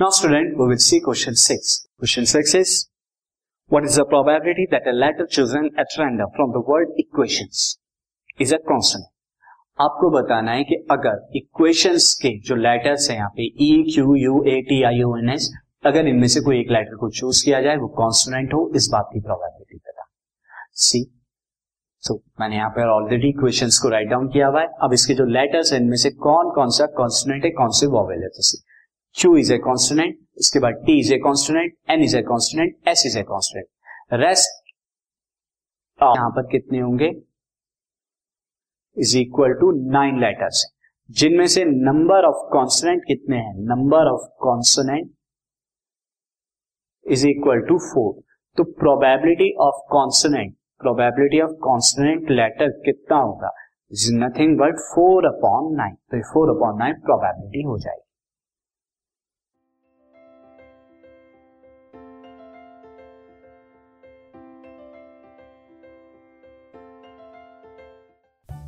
Now, student, we will see question 6. Question 6 is What is the probability that a letter chosen at random from the word equations is a consonant? आपको बताना है कि अगर equations के जो letters हैं यहाँ पे E Q U A T I O N S अगर इनमें से कोई एक लेटर को चूज़ किया जाए वो कॉन्सोनेंट हो इस बात की प्रोबेबिलिटी बता सी सो मैंने यहाँ पर ऑलरेडी इक्वेशंस को राइट डाउन किया हुआ है। अब इसके जो लेटर्स हैं इनमें से कौन कौन सा कॉन्सोनेंट है कौन से वॉवेल है? तो सी क्यू इज़ ए कॉन्स्टोनेंट इसके बाद T is a consonant N is a consonant S is a consonant rest यहाँ पर कितने होंगे? Is equal to nine letters जिनमें से नंबर ऑफ़ कॉन्सोनेंट कितने हैं? Number of consonant is equal to four तो probability of consonant probability of consonant letter कितना होगा? Is nothing but four upon nine तो फोर अपॉन नाइन प्रोबेबिलिटी हो जाएगी।